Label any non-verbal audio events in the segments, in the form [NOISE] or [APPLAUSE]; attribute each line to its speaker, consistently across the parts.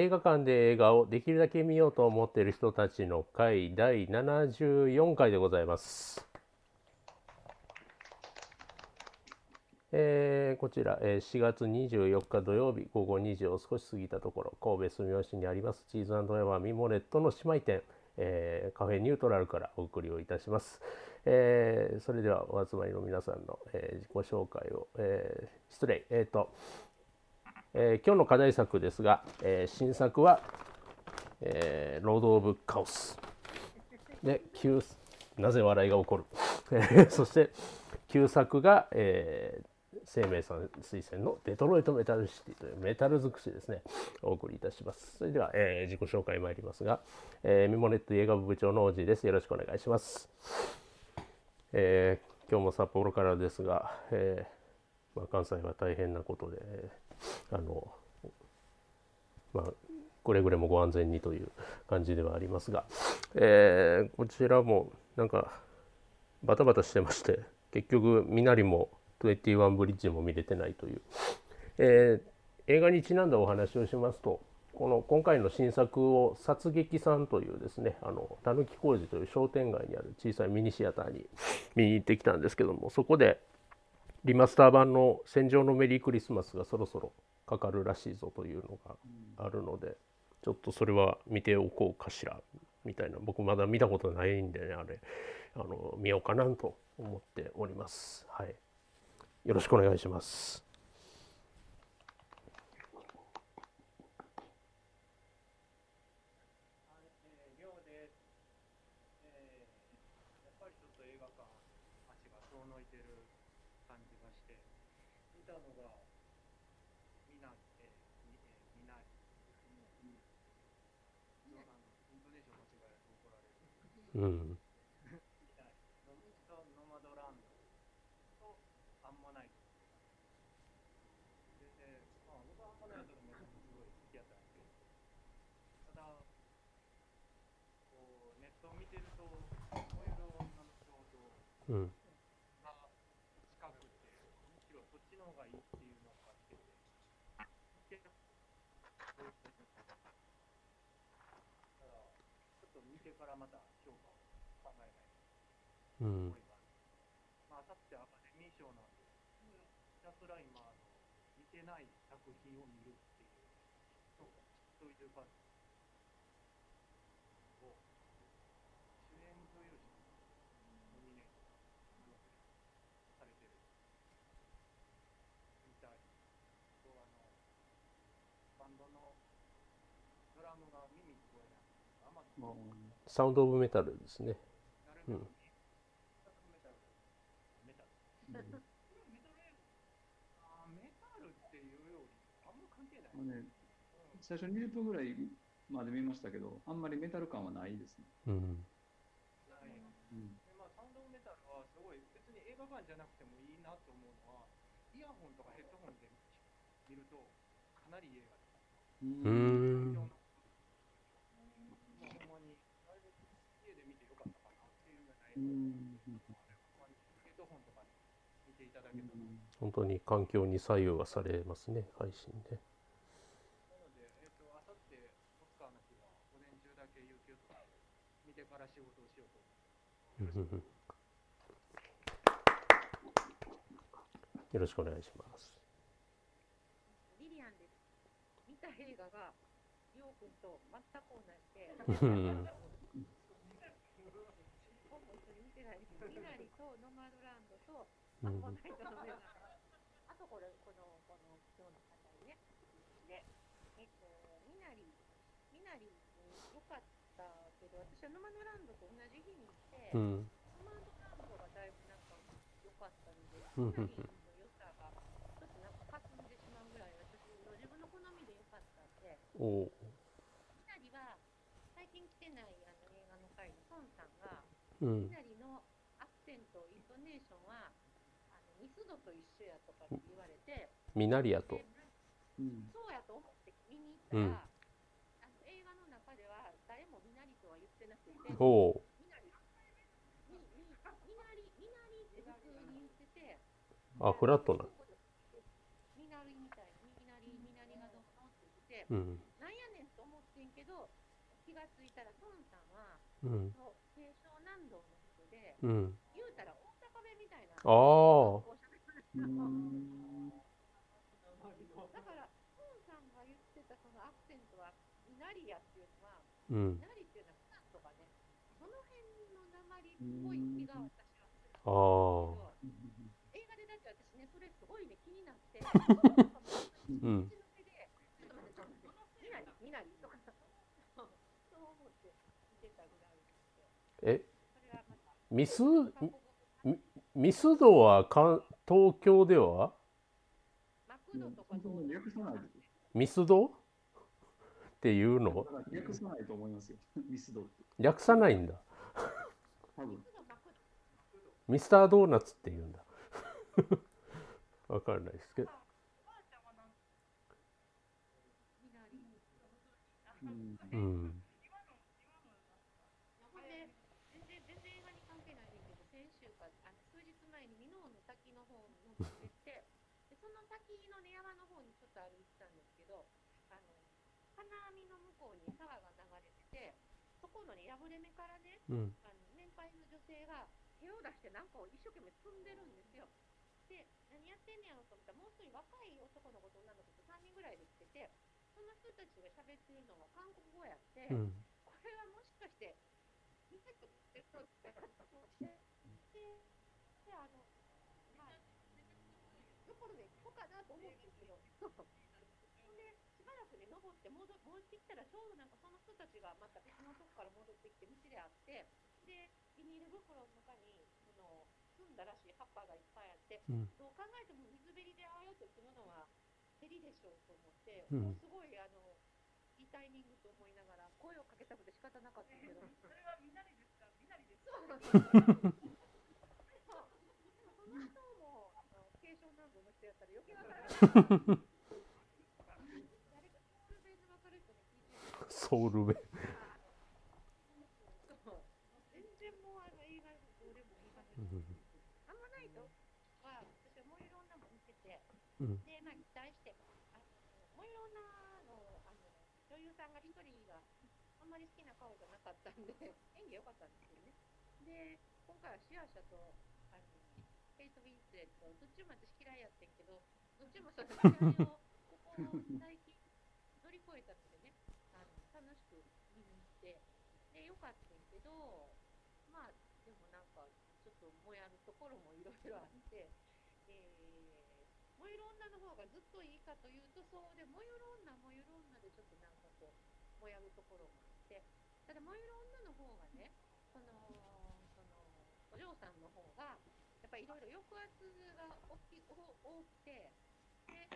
Speaker 1: 映画館で映画をできるだけ見ようと思っている人たちの会第74回でございます。えーこちら、えー4月24日土曜日午後2時を少し過ぎたところ神戸住吉にありますチーズエバーミモレットの姉妹店、えーカフェニュートラルからお送りをいたします、えーそれではお集まりの皆さんの、えー自己紹介を、えー失礼えっ、と、えー今日の課題作ですが、えー新作は、えーロード・オブ・カオス。で旧なぜ笑いが起こる？え [LAUGHS] ーそして旧作が、えー生命さん推薦のデトロイトメタルシティというメタル尽くしですね。お送りいたします。それでは、えー自己紹介参りますが、えーミモネット映画部部長の王子です。よろしくお願いします、えー今日も札幌からですが、えーまあ、関西は大変なことで、えーあのまあくれぐれもご安全にという感じではありますが、えーこちらもなんかバタバタしてまして結局みなりも21ブリッジも見れてないという、えー映画にちなんだお話をしますとこの今回の新作を殺撃さんというですねたぬき工事という商店街にある小さいミニシアターに見に行ってきたんですけどもそこでリマスター版の「戦場のメリークリスマス」がそろそろかかるらしいぞというのがあるのでちょっとそれは見ておこうかしらみたいな僕まだ見たことないんでねあれあの見ようかなと思っております。はい、よろしくお願いします。
Speaker 2: はい、えー、りょうです。えー、やっぱりちょっと映画館、足が遠のいてる感じがして、見たのが、みな、えー、み、えー、みなり。そうあのイントネーション間違えると怒られる。
Speaker 1: うん、
Speaker 2: みなり。のとノマドランドとアンモナイト。で、えーまあ、僕はアンモナイトのメロンすごい好きやったんですけど、ただ、こうネットを見てると、燃える女の人と
Speaker 1: うん、
Speaker 2: が近くて、むしろそっちの方がいいっていうのがあってて、でただ、ちょっと見てからまた評価を考えない
Speaker 1: うん
Speaker 2: と思い、ます。まあ、あさってアカデミー賞なんで、ひたすら今、あの見てない作品を見るっていう、そうそういう感じ。を主演女優賞ノミネートされてるみたい。とあのバンドのドラムが耳聞こえない。あんま
Speaker 1: サウンド・オブ・メタルですね。
Speaker 2: 誰
Speaker 1: うん
Speaker 2: なのに、メタルメタルメタル映画あーメタルっていうよりあんま関係な
Speaker 3: ね、最初20分ぐらいまで見ましたけど、あんまりメタル感はないですね。
Speaker 1: うん、
Speaker 2: ない
Speaker 3: うん、
Speaker 2: でまあ、サウンドオブメタルはすごい別に映画館じゃなくてもいいなと思うのはイヤホンとかヘッドホンで見るとかなりいい映画です。
Speaker 1: う
Speaker 3: うん
Speaker 1: ん、本当に環境に左右はされますね、配信で。
Speaker 2: よ
Speaker 1: ろしくお願いします。
Speaker 4: リリアンです。見た映画が、りょうくん。と全く同じで
Speaker 1: うん
Speaker 4: 本も一緒に見てないです。ミナリとノマドランドと、
Speaker 1: うん。
Speaker 4: あとこれ、この、この、今日の課題ね。で、えっと、ミナリ、ミナリ良かったけど、私はノマドランドと同じ日に行って、
Speaker 1: うん、
Speaker 4: ノマドランドがだいぶなん。か良かったので、
Speaker 1: うん。
Speaker 4: ミナリの良さが、ちょっとなん。か霞ん。でしまうぐらい、私の自分の好みで良かったん。で、
Speaker 1: お
Speaker 4: みなりは最近来てないあの映画の回の孫さん。が、
Speaker 1: うん。
Speaker 4: みなりのアクセント、イントネーションはあのミスドと一緒やとかって言われて、
Speaker 1: ミナリアと。
Speaker 4: で。
Speaker 3: うん。
Speaker 4: そうやと思って見に行ったら、あの映画の中では誰もみなりとは言ってなくて、
Speaker 1: おう。
Speaker 4: みなり、みみみなり、みなりって普通に言ってて、
Speaker 1: あ、フラットな。
Speaker 4: みなりみたいに、みなり、みなりがどうのって言ってて、
Speaker 1: うん。
Speaker 4: なんやねんとしたら孫さんは
Speaker 1: うん。
Speaker 4: そう継承南道の人で
Speaker 1: うん。
Speaker 4: 言うたら大阪弁みたいな。
Speaker 1: ああ
Speaker 4: だから孫さん。が言ってたそのアクセントはイナリアっていうのは
Speaker 1: うん。
Speaker 4: っていうのは普段とかねその辺の鉛っぽい気が私はする映画でだって私ねそれすごいね気になって
Speaker 1: え？ミス？ミスドはか東京では？ミスド？っていうの？
Speaker 3: だから訳さないと思いますよ。[LAUGHS] ミスド。
Speaker 1: 略さないんだ。ミスタードーナツって言うんだ。[LAUGHS] わかんないですけど。
Speaker 3: うん
Speaker 1: うん
Speaker 4: ほんで全然全然映画に関係ないねんけど先週かあの数日前に箕面の滝の方に登ってってでその滝の根山の方にちょっと歩いてたんですけどあの金網の向こうに沢が流れててそこのね破れ目からね
Speaker 1: うん。
Speaker 4: あの年配の女性が手を出してなんかを一生懸命積んでるんですよ。で、何やってんねやろと思ったら、もう一人若い男の子と女の子と3人ぐらいで来てて、その人たちが喋ってるのが韓国語やって、
Speaker 1: うん。
Speaker 4: これはもしかして、ミセットってそうってで、で、あの、まあ、ところで行こうかなと思うんですけど、ほんで、しばらくね、登って戻戻ってきたら、ちょうどなんかその人たちがまた別のとこから戻ってきて、道で会って、で、ビニール袋の中に、その、澄んだらしい葉っぱがいっぱいあって、
Speaker 1: うん。
Speaker 4: どう考えても水べりでああやって積むのは、ヘリでしょうと思って、
Speaker 1: うん。
Speaker 4: もうすごい、あの、いいタイミングと思いながら、声をかけたくて仕方なかったけど。[LAUGHS] それはみなりですか？みなりですか？[LAUGHS] そう。[LAUGHS] そうその人も、あの、継承南部の人やったら余計わからない。誰かソウル弁でわかる人に聞いてみて
Speaker 1: ソウル弁。
Speaker 4: そう全然もう映画でもいい話
Speaker 1: うん。
Speaker 4: あん。まないとは私はもういろん。なもん。見てて、でまあ期待してあもういろん。なのあの女優さん。が一人があん。まり好きな顔じゃなかったん。で演技良かったん。ですけどねで今回はシアシャとあのケイト・ウィンスレットどっちも私嫌いやってん。けどどっちもその嫌いをここ最近乗り越えたのでねあの楽しく見に行ってで良かったんやけどまあでもなんかちょっともやるところもいろいろあって、えー、燃える女の方がずっといいかというとそうで燃える女燃える女でちょっとなんかこう燃やるところもあってただ燃える女の方がねそのそのお嬢さんの方がやっぱりいろいろ抑圧が大きお多くてで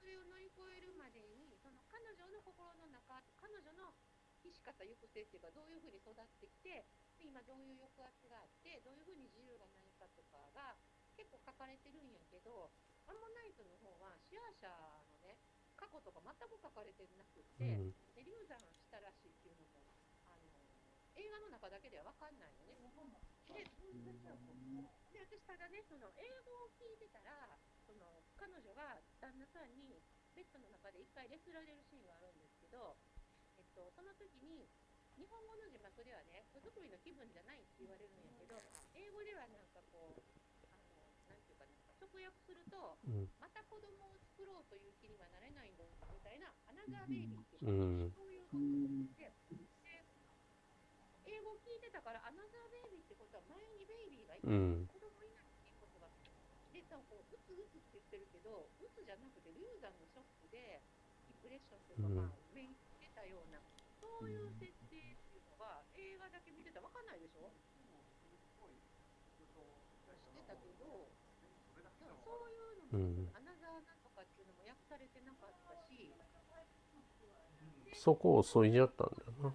Speaker 4: それを乗り越えるまでにその彼女の心の中彼女の生き方行く性っていうかどういうふうに育ってきてで今どういう抑圧があってどういうふうに自由がないかとかが結構書かれてるんやけどアンモナイトの方はシアーシャのね過去とか全く書かれてなくって、
Speaker 1: うん
Speaker 4: で流産したらしいっていうのもあの映画の中だけでは分かんないのね。でで私ただねその英語を聞いてたらその彼女が旦那さんにベッドの中で一回レスられるシーンがあるんですけど、と、その時に日本語の字幕ではね子作りの気分じゃないって言われるんやけど英語ではなんかこうあのなんていうかな直訳すると
Speaker 1: うん。
Speaker 4: また子供を作ろうという気にはなれないんだみたいなアナザーベイビーっていう
Speaker 1: うん。
Speaker 4: そういうことで、で英語を聞いてたから、アナザーベイビーってことは前にベイビーがいて、
Speaker 1: うん。
Speaker 4: 子供いないっていうことが、で、多分こう、うつうつって言ってるけど、うつじゃなくて、流産のショックで、ディプレッションというか、まあ、目に出たような、そういう設定っていうのが、映画だけ見てたら分かんないでしょ？してたけど、そういうのも、
Speaker 1: うん。
Speaker 4: アナザーなんとかっていうのも訳されてなかったし、
Speaker 1: そこを削いじゃったんだよな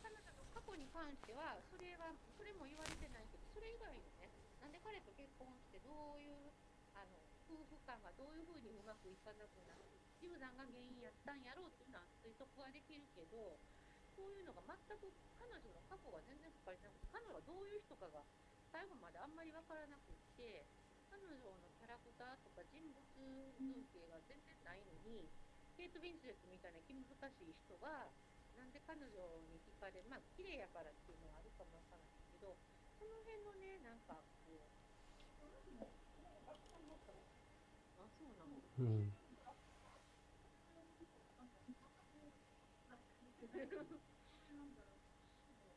Speaker 4: 彼女の過去に関しては、それは、それも言われてないけど、それ以外のね、なんで彼と結婚して、どういう、あの、夫婦間がどういうふうにうまくいかなくなる、流産が原因やったんやろうっていうのは推測はできるけど、そういうのが全く、彼女の過去が全然書かれてなくて、彼女がどういう人かが最後まであんまりわからなくって、彼女のキャラクターとか人物風景が全然ないのに、ケイト・ウィンスレットみたいな気難しい人が、なんで彼女に惹かれまあ綺麗やからっていうのはあるかもわからないけどその辺のねなんかこうあそうなの。
Speaker 1: うん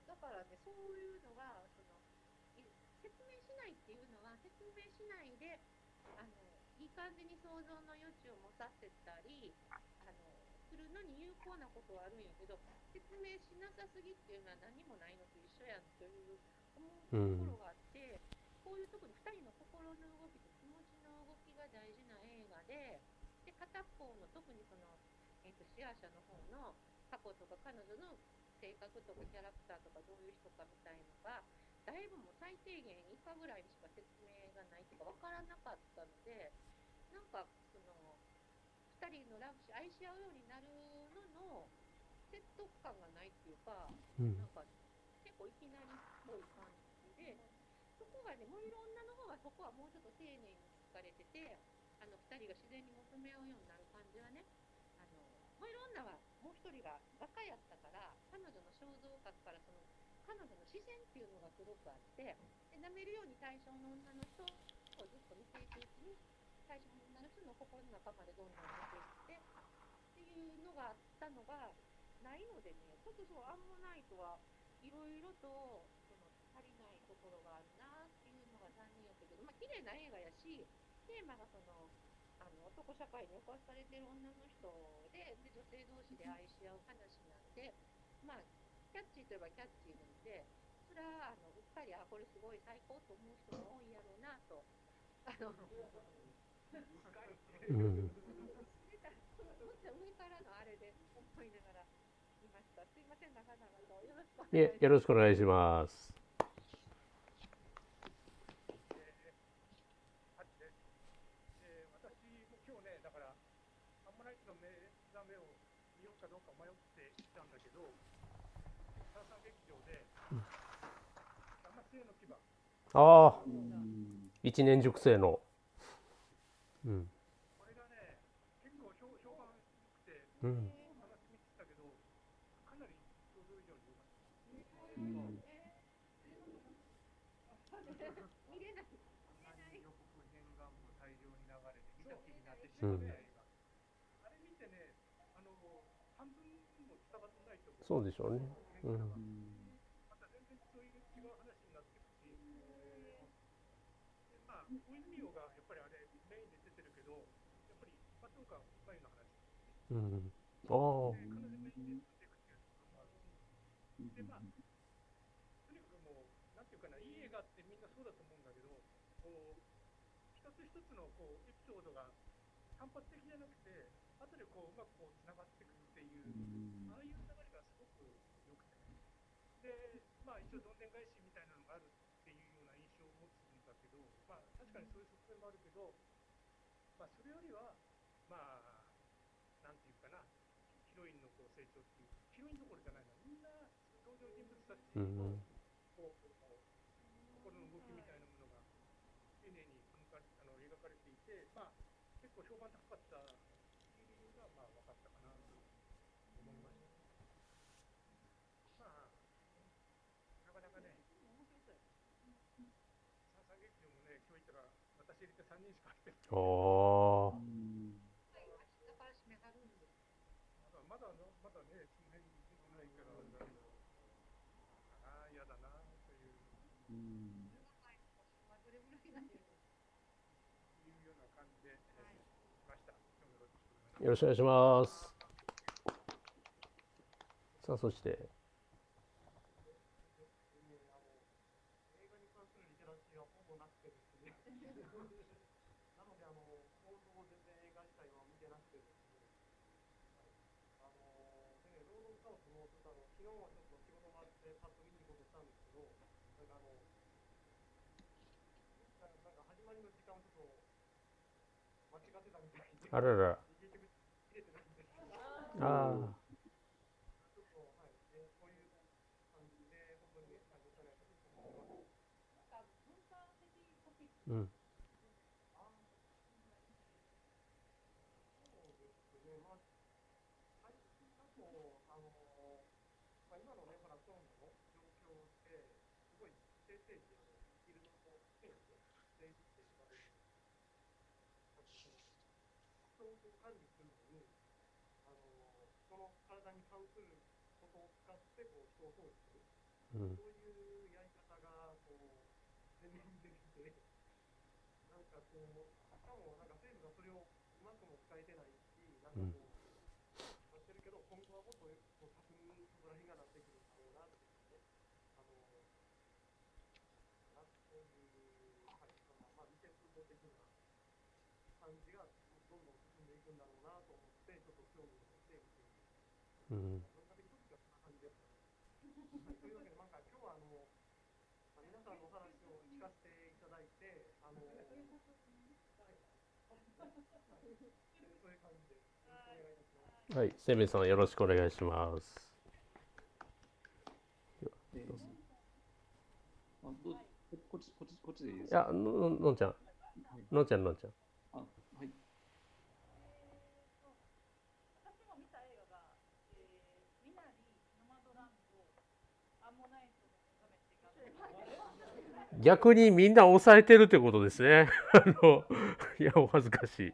Speaker 4: だからね、そういうのがそのい説明しないっていうのは説明しないであのいい感じに想像の余地を持たせたりあのするのに有効なことはあるんやけど説明しなさすぎっていうのは何もないのと一緒やんという思うところがあって、こういうところ2人の心の動きと気持ちの動きが大事な映画でで片方の特にその、えー、とシア者の方の過去とか彼女の性格とかキャラクターとかどういう人かみたいのがだいぶもう最低限以下ぐらいにしか説明がないとか分からなかったのでなんかその2人のラブし愛し合うようになるのの説得感がないっていうか
Speaker 1: うん。
Speaker 4: なんか結構いきなりっぽい感じでそこがねもういろんなの方がそこはもうちょっと丁寧に聞かれててあの2人が自然に求め合うようになる感じはねあのもういろんなはもう一人がバカやったから彼女の肖像画からその彼女の自然っていうのがすごくあってで舐めるように対象の女の人をずっと見ていくうちに対象の女の人の心の中までどんどん出ていってっていうのがあったのがないのでねちょっとそうアンモナイトはいろいろとその足りないところがあるなっていうのが残念やったけどまあ綺麗な映画やしテーマがそのあの男社会に侵されてる女の人でで女性同士で愛し合う話なんでまあキャッチーといえばキャッチーなんでそれはあのうっかりあこれすごい最高と思う人も多いやろうなと。あの
Speaker 1: うん。
Speaker 4: 出たもっと上からのあれで思いながら見ました。すいません長々とよろしくお
Speaker 1: いえ
Speaker 4: 願いします。
Speaker 1: よろしくお願いします
Speaker 5: あって、えー私も今日ね、だから、アンモナイトの目覚めを見ようかどうか迷っていたんだけど、サーサン劇場で、生末の牙、
Speaker 1: ああ
Speaker 3: うん
Speaker 1: 一年熟成のうん
Speaker 5: これがね、結構評評判良くて、
Speaker 1: うん
Speaker 5: 話見てたけど、かなり想像以上に良かった。
Speaker 3: うん
Speaker 4: 見れない
Speaker 5: 予告編がもう大量に流れて、見た気になってしまう
Speaker 1: うん
Speaker 5: 映画。あれ見てね、あの、半分も伝わってないと思う。
Speaker 1: そうでしょうね。うん
Speaker 3: うん
Speaker 5: また全然そういう違う話になってくし、でまあ、小泉洋がやっぱりあれ、メインで出てるけど、やっぱり松岡茉優の話、
Speaker 1: うん。ああ。
Speaker 5: で彼女メインで出てくっていうところもあるし、で、まあ、とにかくもう、なん。ていうかな、いい映画ってみん。なそうだと思うん。だけど、こう、一つ一つのこうエピソードが単発的じゃなくて、後でこううまくこうつながってくっていうう、
Speaker 3: ん。
Speaker 5: ああいう流れがすごく良くて、で、まあ一応どん。でん。返しみたいなのがあるっていうような印象を持つん。だけど、まあ確かにそういう側面もあるけど、まあそれよりは、まあ、なんていうかな、ヒロインのこう成長っていう、ヒロインどころじゃない、みんな登場人物たち
Speaker 1: うん
Speaker 5: こうこう心の動きみたいなものが丁寧に描かあの描かれていて、まあ結構評判高かったっていう理由がまあ分かったかなと思いました。まあ、なかなかね、三三劇場もね、今日行ったら、私入れて3人しか入ってない。
Speaker 1: ああ
Speaker 3: うん
Speaker 4: はい明日から締めはるんで
Speaker 5: まだまだね、あ、あ、嫌だなという
Speaker 3: うん。
Speaker 4: まあどれぐらいなんで
Speaker 5: いう。ような感じで、えー来ました。今日もよろしくお願いします。
Speaker 1: よろしくお願いします。さあそして
Speaker 5: 映画に関するリテラシーはほぼなくてですね。なので、あの、放送を全然映画自体は見てなくてですね。はいあの、でね、ロード・オブ・カオスも、ちょっとあの、昨日はちょっと仕事があって、パッと見に行こうとしたんですけど、なんかあの、なんか始まりの時間をちょっと間違ってたみたいで、
Speaker 1: あらら。あ
Speaker 5: あ
Speaker 1: うん
Speaker 5: そうですね、まあ、最近だと、あの、
Speaker 6: ステージをフィールドのステージでステージって呼ばれるなんかその人を管理するのにあのその体に関することを使ってこう人を操作する
Speaker 1: うん
Speaker 6: そういうやり方がこう全面に出てきてなんかこうしかもなんか西武がそれをうまくも使えてないしなんかこう、なってるけど今後はもっとこう巧みにそこら辺がなってくるんだろうなっていうねあのなそういうはいそのまあリセット的な感じがどんどん進んでいくんだろうなと思ってちょっと興味を持って見ている。
Speaker 1: うん
Speaker 6: どんな時がそんな感じですかね。はい、というわけで、なんか今日はあの、まあ皆さんのお話を聞かせていただいて、あの、はいはいそういう感じで。
Speaker 1: はい、セメさんよろしくお願いします。
Speaker 3: えーあどここっちこっちこっちでいいで
Speaker 1: い
Speaker 3: すか？
Speaker 1: や、のののんちゃん、のんちゃん、のんちゃん。
Speaker 3: あはい
Speaker 7: 私も見た映画が、えー、ミナリー、ノマドランド、アンモナイトの目覚めっていうか、
Speaker 1: 逆にみんな抑えてるってことですね。[LAUGHS] あの、いや、お恥ずかしい。
Speaker 7: え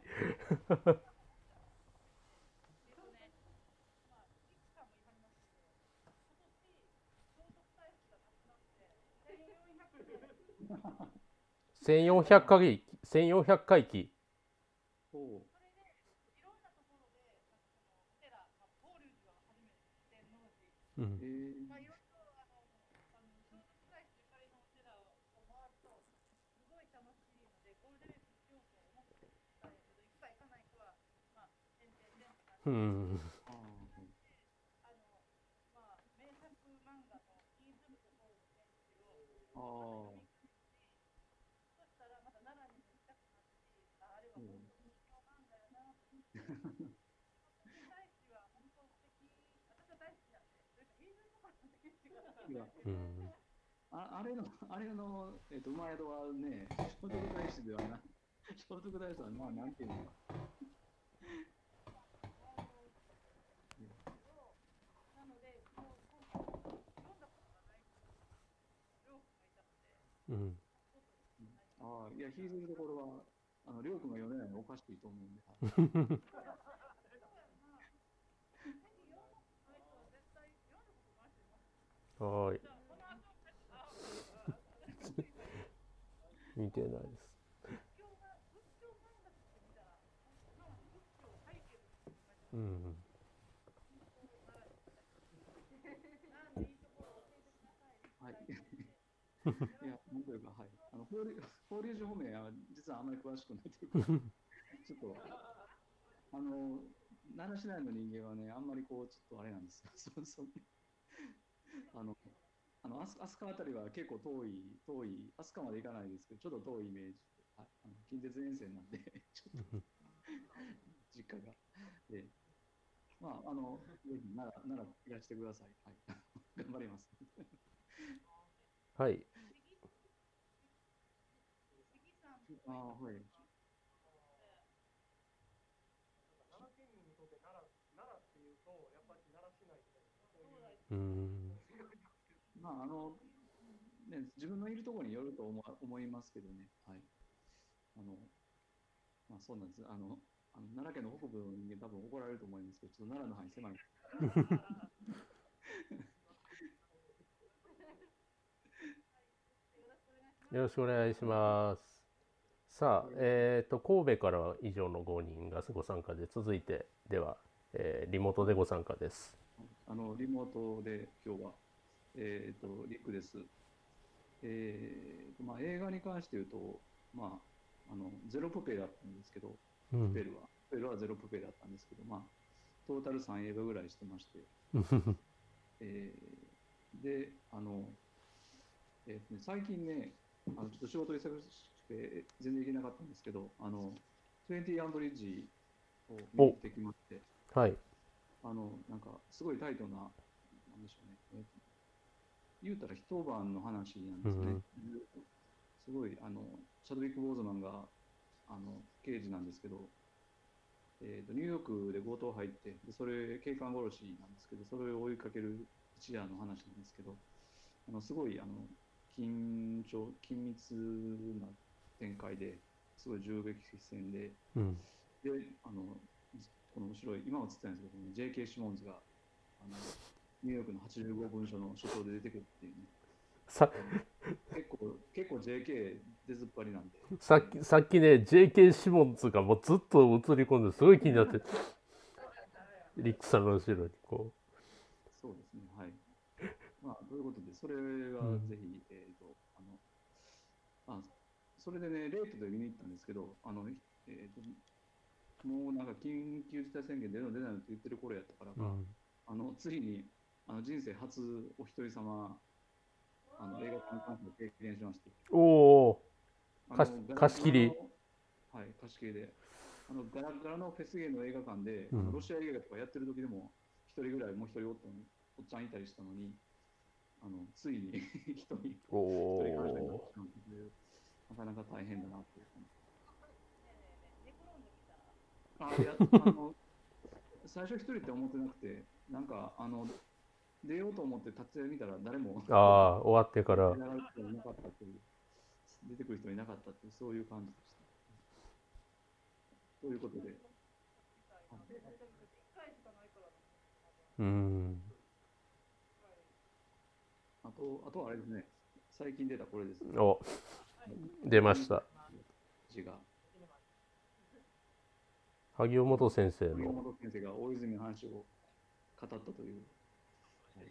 Speaker 7: っとね、まあ、い大好きなん。で、それからヒーズムとかの選手が
Speaker 3: いや
Speaker 1: うん。
Speaker 3: ああれの、あれの、えっ、と、うまい宿はね、聖徳太子ではな、聖徳太子は、まあ、なん。ていうのか。
Speaker 7: なので、もう今回、読んだことがない両夫がいたので、
Speaker 1: うん。
Speaker 3: ああ、いや、引いてるところは、あの、りょうくんが読めないのおかしいと思うんで。はい
Speaker 1: 見てないです。うん
Speaker 7: でいいところを教えてください。
Speaker 3: はい。いや、なんというか、はい。あの、法隆法隆寺方面は、実はあまり詳しくないというか、[LAUGHS] ちょっと、あの、奈良市内の人間はね、あんまりこう、ちょっとあれなんですよ。[LAUGHS] そうそう。あの、あの、飛鳥あたりは結構遠い、遠い、飛鳥まで行かないですけど、ちょっと遠いイメージで、はい、あの近鉄沿線なんで、[LAUGHS] ちょっと、実家が。で、まあ、あの、ぜひ奈良、奈良いらしてください。はい。頑張ります。
Speaker 1: はい。
Speaker 3: ああ、はい。
Speaker 6: う
Speaker 1: ん。
Speaker 3: まあ、あの、ね、自分のいるところによると思わ思いますけどね。はい。あの、まあ、そうなんです。あの、あの奈良県の北部の人間多分怒られると思いますけど、ちょっと奈良の範囲狭い。
Speaker 1: よろしくお願いします。さあ、えっ、と、神戸からは以上の5人がご参加で、続いて、では、えーリモートでご参加です。
Speaker 3: あの、リモートで今日は、えっ、と、リックです。えーと、まあ、映画に関して言うと、まあ、あの、ゼロプペだったんですけど、
Speaker 1: うん
Speaker 3: プペルは、プペルはゼロプペだったんですけど、まあ、トータル3映画ぐらいしてまして、[LAUGHS] えーで、あの、えーとね、最近ね、あのちょっと仕事忙しくて全然行けなかったんですけど、あの、20アンブリッジを見に行ってきまして、
Speaker 1: はい。
Speaker 3: あの、なんか、すごいタイトな、なんでしょうね、言うたら一晩の話なんですね。すごい、あの、チャドウィック・ボーズマンが、あの、刑事なんですけど、えーと、ニューヨークで強盗入って、でそれ、警官殺しなんですけど、それを追いかける一夜の話なんですけど、あの、すごい、あの、緊張、緊密な展開ですごい銃撃戦で、
Speaker 1: うん
Speaker 3: で、あの、この後ろ、今映ってないんですけど、J.K. シモンズが、あの、ニューヨークの85分所の所長で出てくるっていうね。
Speaker 1: さ
Speaker 3: 結構、結構 J.K. 出ずっぱりなんで。
Speaker 1: さっきさっきね J.K. シモンズがもうずっと映り込んですごい気になってリックさんの後ろにこ
Speaker 3: そうですね、はい。まあ、ということで、それは
Speaker 1: うん
Speaker 3: ぜひ、えっ、と、あの、あ、それでね、レートで見に行ったんですけど、あの、えっ、と、もうなんか緊急事態宣言出るの出ないのって言ってる頃やったから
Speaker 1: う、
Speaker 3: か、
Speaker 1: うん、
Speaker 3: あの、ついに、あの、人生初お一人様、あの、映画館観戦を経験しまして、
Speaker 1: おお貸し切り。
Speaker 3: はい、貸し切りで。あの、ガラガラのフェスゲーの映画館で、
Speaker 1: うん。
Speaker 3: ロシア映画とかやってる時でも、一人ぐらいもう一人おったのに、おっちゃんいたりしたのに、あの、ついに [LAUGHS] 一人、一
Speaker 1: お
Speaker 3: 人になかなか大変だなっていう。あ、いや、あの、最初一人って思ってなくて、なんか、あの、出ようと思って立ってみたら誰も、
Speaker 1: ああ終わってから
Speaker 3: 出てくる人いなかったっていう、そういう感じでした。ということで、
Speaker 1: うん
Speaker 3: あと、あとはあれですね、最近出たこれです、ね。
Speaker 1: お出ました。萩尾元先生
Speaker 3: 杉
Speaker 1: の
Speaker 3: 本先生が大泉の話を語ったという、はい。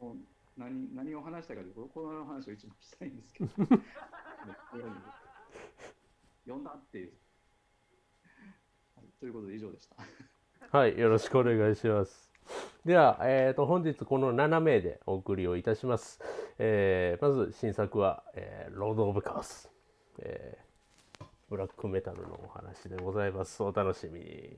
Speaker 3: もう何何を話したいかというと、この話を一番したいんですけど、[LAUGHS] 読んだっていう。はい。ということで以上でした。
Speaker 1: はい、よろしくお願いします。では、えー、と本日この7名でお送りをいたします。えーまず新作は、えーロード・オブ・カオス、えーブラックメタルのお話でございます。お楽しみに。